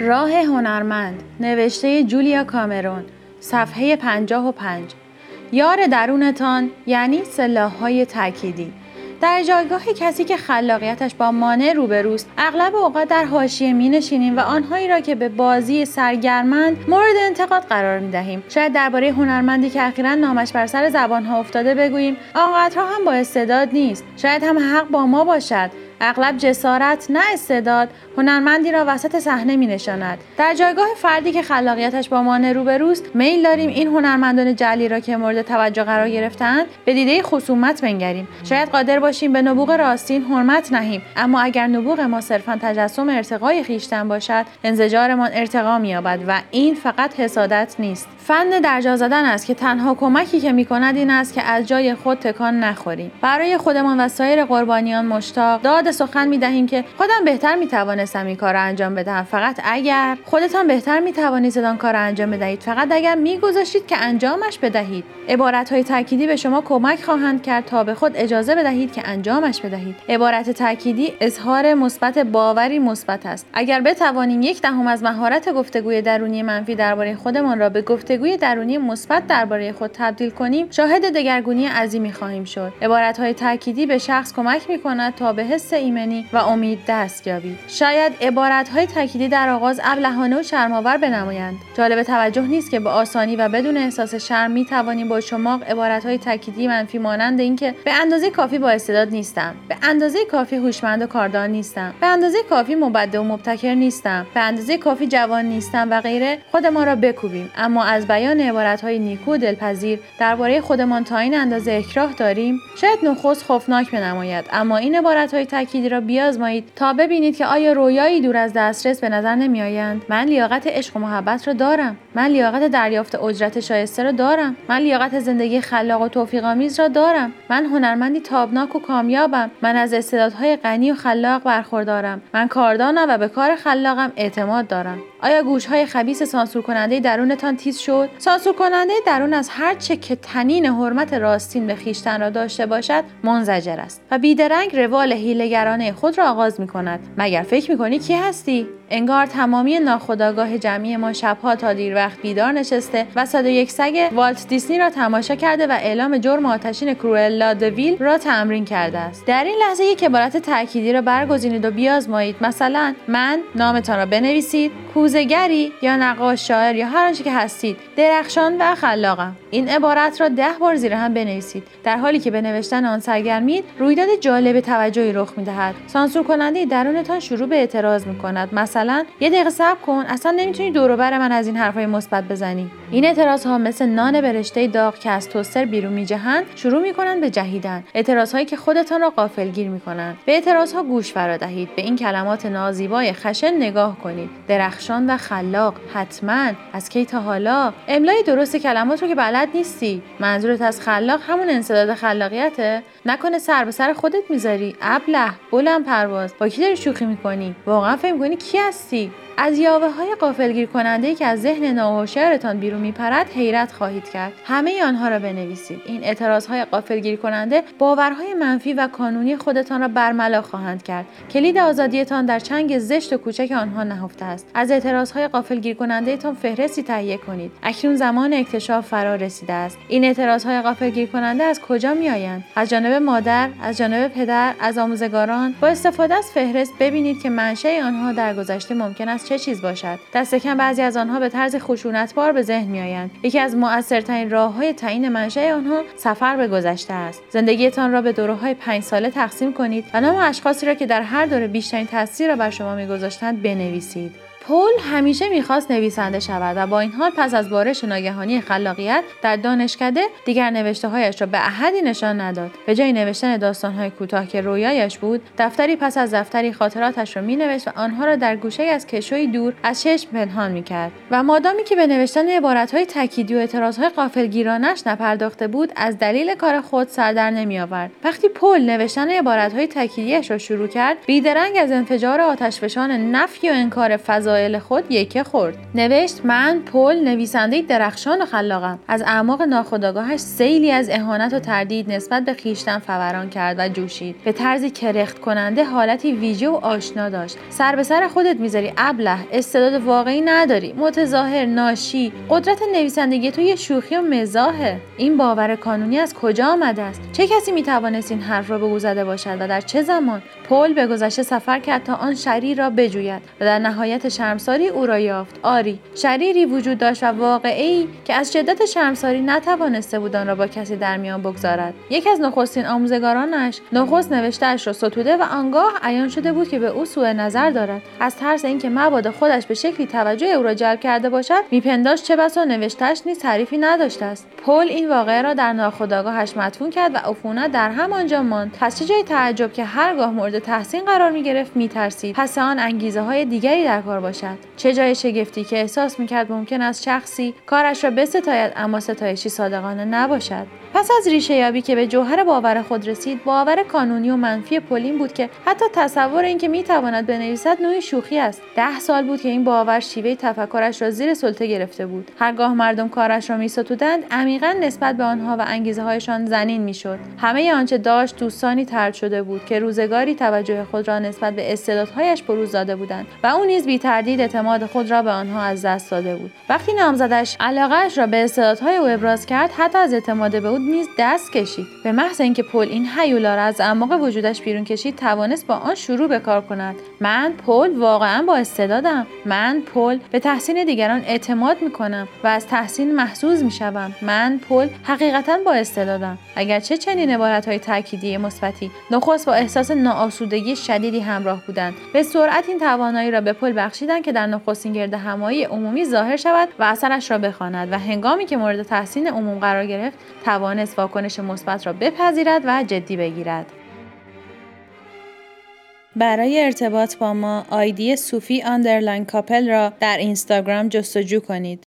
راه هنرمند نوشته جولیا کامرون صفحه 55 یار درونتان یعنی های تأکیدی. در جایگاه کسی که خلاقیتش با مانع روبروست اغلب اوقات در حاشیه می نشینیم و آنهایی را که به بازی سرگرمند مورد انتقاد قرار می دهیم شاید درباره هنرمندی که اخیرا نامش بر سر زبانها افتاده بگوییم آنقدرها هم با استعداد نیست. شاید هم حق با ما باشد. اغلب جسارت نه استعداد هنرمندی را وسط صحنه می نشاند در جایگاه فردی که خلاقیتش با مانع روبروست میل داریم این هنرمندان جلی را که مورد توجه قرار گرفتند به دیده خصومت بنگریم. شاید قادر باشیم به نبوغ راستین حرمت نهیم اما اگر نبوغ ما صرفا تجسم ارتقای خیشتن باشد انزجارمان ارتقا مییابد و این فقط حسادت نیست. فن درجا زدن است که تنها کمکی که می‌کند این است که از جای خود تکان نخوریم. برای خودمان و سایر قربانیان مشتاق داد سخن می‌دهیم که خودم بهتر می‌توانستم این کار را انجام بدهم فقط اگر خودتان بهتر می‌توانید آن کار را انجام بدهید فقط اگر میگذاشتید که انجامش بدهید. عبارت های تأکیدی به شما کمک خواهند کرد تا به خود اجازه بدهید که انجامش بدهید. عبارت تأکیدی اظهار مثبت باوری مثبت است. اگر بتوانیم یک دهم از مهارت گفتگوی درونی منفی درباره خودمان را به گفتگوی درونی مثبت درباره خود تبدیل کنیم شاهد دگرگونی عظیمی خواهیم شد. عبارت های تأکیدی به شخص کمک می کند تا به حس ایمنی و امید دست یابید. شاید عبارت های تأکیدی در آغاز ابلهانه و شرمآور بنمایند. جالب توجه نیست که به آسانی و بدون احساس شرم می توانیم با شما عبارت های تأکیدی منفی مانند اینکه به اندازه کافی با استعداد نیستم به اندازه کافی هوشمند و کاردان نیستم به اندازه کافی مبدع و مبتکر نیستم به اندازه کافی جوان نیستم و غیره خود ما را بکوبیم. اما از بیان عبارت های نیکو و دلپذیر درباره خودمان تا این اندازه اکراه داریم شاید نخست خوفناک بنماید. اما این عبارت های تأکیدی را بیازمایید تا ببینید که آیا رویایی دور از دسترس به نظر نمیآیند. من لیاقت عشق و محبت را دارم. من لیاقت دریافت اجرت شایسته را دارم. من لیاقت زندگی خلاق و توفیقآمیز را دارم. من هنرمندی تابناک و کامیابم. من از استعدادهای غنی و خلاق برخوردارم. من کاردانم و به کار خلاقم اعتماد دارم. آیا گوشهای خبیس سانسور کننده درونتان تیز شد؟ سانسور کننده درون از هر چه که تنین حرمت راستین به خیشتن را داشته باشد منزجر است و بیدرنگ روال هیلگرانه خود را آغاز می کند مگر فکر می کنی کی هستی؟ انگار تمامی ناخداگاه جمعی ما شبها تا دیر وقت بیدار نشسته و یک سگ والت دیسنی را تماشا کرده و اعلام جرم آتشین کروئلا دویل را تمرین کرده است. در این لحظه یک عبارت تأکیدی را برگزینید و بیازمایید. مثلا من نامتان را بنویسید کوزگری یا نقاش شاعر یا هر آنچه که هستید درخشان و خلاقم. این عبارت را ده بار زیر هم بنویسید. در حالی که به نوشتن آن سرگرمید رویداد جالب توجهی رخ می‌دهد. سانسور کننده درونتان شروع به اعتراض می‌کند. مثلا یه دقیقه صبر کن. اصلا نمی‌تونی دور بر من از این حرفهای مثبت بزنی. این اعتراض ها مثل نان برشته داغ که از توستر بیرون میجهند شروع می‌کنند به جهیدن. اعتراض هایی که خودتان را غافلگیر می‌کنند. به اعتراض ها گوش فرا دهید. به این کلمات نازیبای خشن نگاه کنید. درخشان و خلاق. حتما. از کی تا حالا؟ املای درست کلمات رو که بلد نیستی. منظورت از خلاق همون انسداد خلاقیته؟ نکنه سر به سر خودت می‌ذاری. ابله. بلند پرواز. با کی داری شوخی می‌کنی؟ واقعا فکر می‌کنی کی هستی از یاوه های قافلگیر کننده که از ذهن ناهوشیارتان بیرون میپرد حیرت خواهید کرد. همه آنها را بنویسید. این اعتراض های قافلگیر کننده باورهای منفی و کانونی خودتان را برملا خواهند کرد. کلید آزادیتان در چنگ زشت و کوچک آنها نهفته است. از اعتراض های قافلگیر کننده تان فهرستی تهیه کنید. اکنون زمان اکتشاف فرا رسیده است. این اعتراض های قافلگیر کننده از کجا میآیند؟ از جانب مادر از جانب پدر از آموزگاران؟ با استفاده از فهرست ببینید که منشأ آنها در گذشته ممکن است چه چیز باشد؟ دست کم بعضی از آنها به طرز خشونتبار به ذهن میآیند. یکی از مؤثرترین راههای تعیین منشأ آنها سفر به گذشته است. زندگیتان را به دورههای پنج ساله تقسیم کنید و نام اشخاصی را که در هر دوره بیشترین تاثیر را بر شما میگذاشتند بنویسید. پل همیشه می‌خواست نویسنده شود و با این حال پس از بارش ناگهانی خلاقیت در دانشکده دیگر نوشته هایش را به احدی نشان نداد. به جای نوشتن داستانهای کوتاه که رویایش بود دفتری پس از دفتری خاطراتش را مینوشت و آنها را در گوشه از کشوی دور از چشم پنهان می‌کرد. و مادامی که به نوشتن عبارتهای تکیدی و اعتراضهای غافلگیرانش نپرداخته بود از دلیل کار خود سر در نمیآورد. وقتی پل نوشتن عبارتهای تکیدیاش را شروع کرد بیدرنگ از انفجار آتشفشان نفی و انکار فضا فضایل خود یکه خورد. نوشت من پل نویسنده درخشان و خلاقم. از اعماق ناخودآگاهش سیلی از اهانت و تردید نسبت به خیشتن فوران کرد و جوشید. به طرزی کرخت کننده حالتی ویژه و آشنا داشت. سر به سر خودت می‌ذاری ابله. استعداد واقعی نداری. متظاهر ناشی. قدرت نویسندگی تو یه شوخی و مزاحه. این باور کانونی از کجا آمده است؟ چه کسی می‌توانست این حرف را به او زده باشد و در چه زمان؟ پل به گذشته سفر کرد تا آن شریر را بجوید و در نهایت شرمساری او را یافت. آری شریری وجود داشت و واقعی که از شدت شرمساری نتوانسته بود آن را با کسی در میان بگذارد. یکی از نخستین آموزگارانش نخست نوشتهاش را ستوده و آنگاه عیان شده بود که به او سوء نظر دارد. از ترس اینکه مبادا خودش به شکلی توجه او را جلب کرده باشد میپنداشت چه بسا نوشتهش نیز تعریفی نداشته است. پل این واقعه را در ناخودآگاهش مدفون کرد و عفونت در همانجا ماند. پس چه جای تعجب که هرگاه مورد تحسین قرار می گرفت می ترسید. پس آن انگیزه های دیگری در کار باشد. چه جای شگفتی که احساس می کرد ممکن است شخصی کارش را بستاید اما ستایشی صادقانه نباشد. پس از ریشه یابی که به جوهر باور خود رسید باور کانونی و منفی پولین بود که حتی تصور اینکه می‌تواند بنویسد نوعی شوخی است. ده سال بود که این باور شیوه تفکرش را زیر سلطه گرفته بود. هرگاه مردم کارش را میستودند عمیقا نسبت به آنها و انگیزه هایشان زنین می‌شد همه آنچه داشت دوستانی ترد شده بود که روزگاری توجه خود را نسبت به استعدادهایش بروز داده بودند و او نیز بی تردید اعتماد خود را به آنها از دست داده بود. وقتی نامزدش علاقهاش را به استعدادهای او ابراز کرد حتی از اعتماد به او نیز دست کشید. به محض اینکه پل این حیولا را از اعماق وجودش بیرون کشید توانست با آن شروع به کار کند. من پل واقعا با استعدادم. من پل به تحسین دیگران اعتماد می کنم و از تحسین محسوز می شوم من پل حقیقتا با استعدادم. اگرچه چنین عبارت های تاکیدی مثبتی نخست با احساس ناآسودگی شدیدی همراه بودند به سرعت این توانایی را به پل بخشیدند که در نخستین گرد همایی عمومی ظاهر شود و اثرش را بخواند و هنگامی که مورد تحسین عموم قرار گرفت توانست واکنش مثبت را بپذیرد و جدی بگیرد برای ارتباط با ما آیدی صوفی underline کاپل را در اینستاگرام جستجو کنید.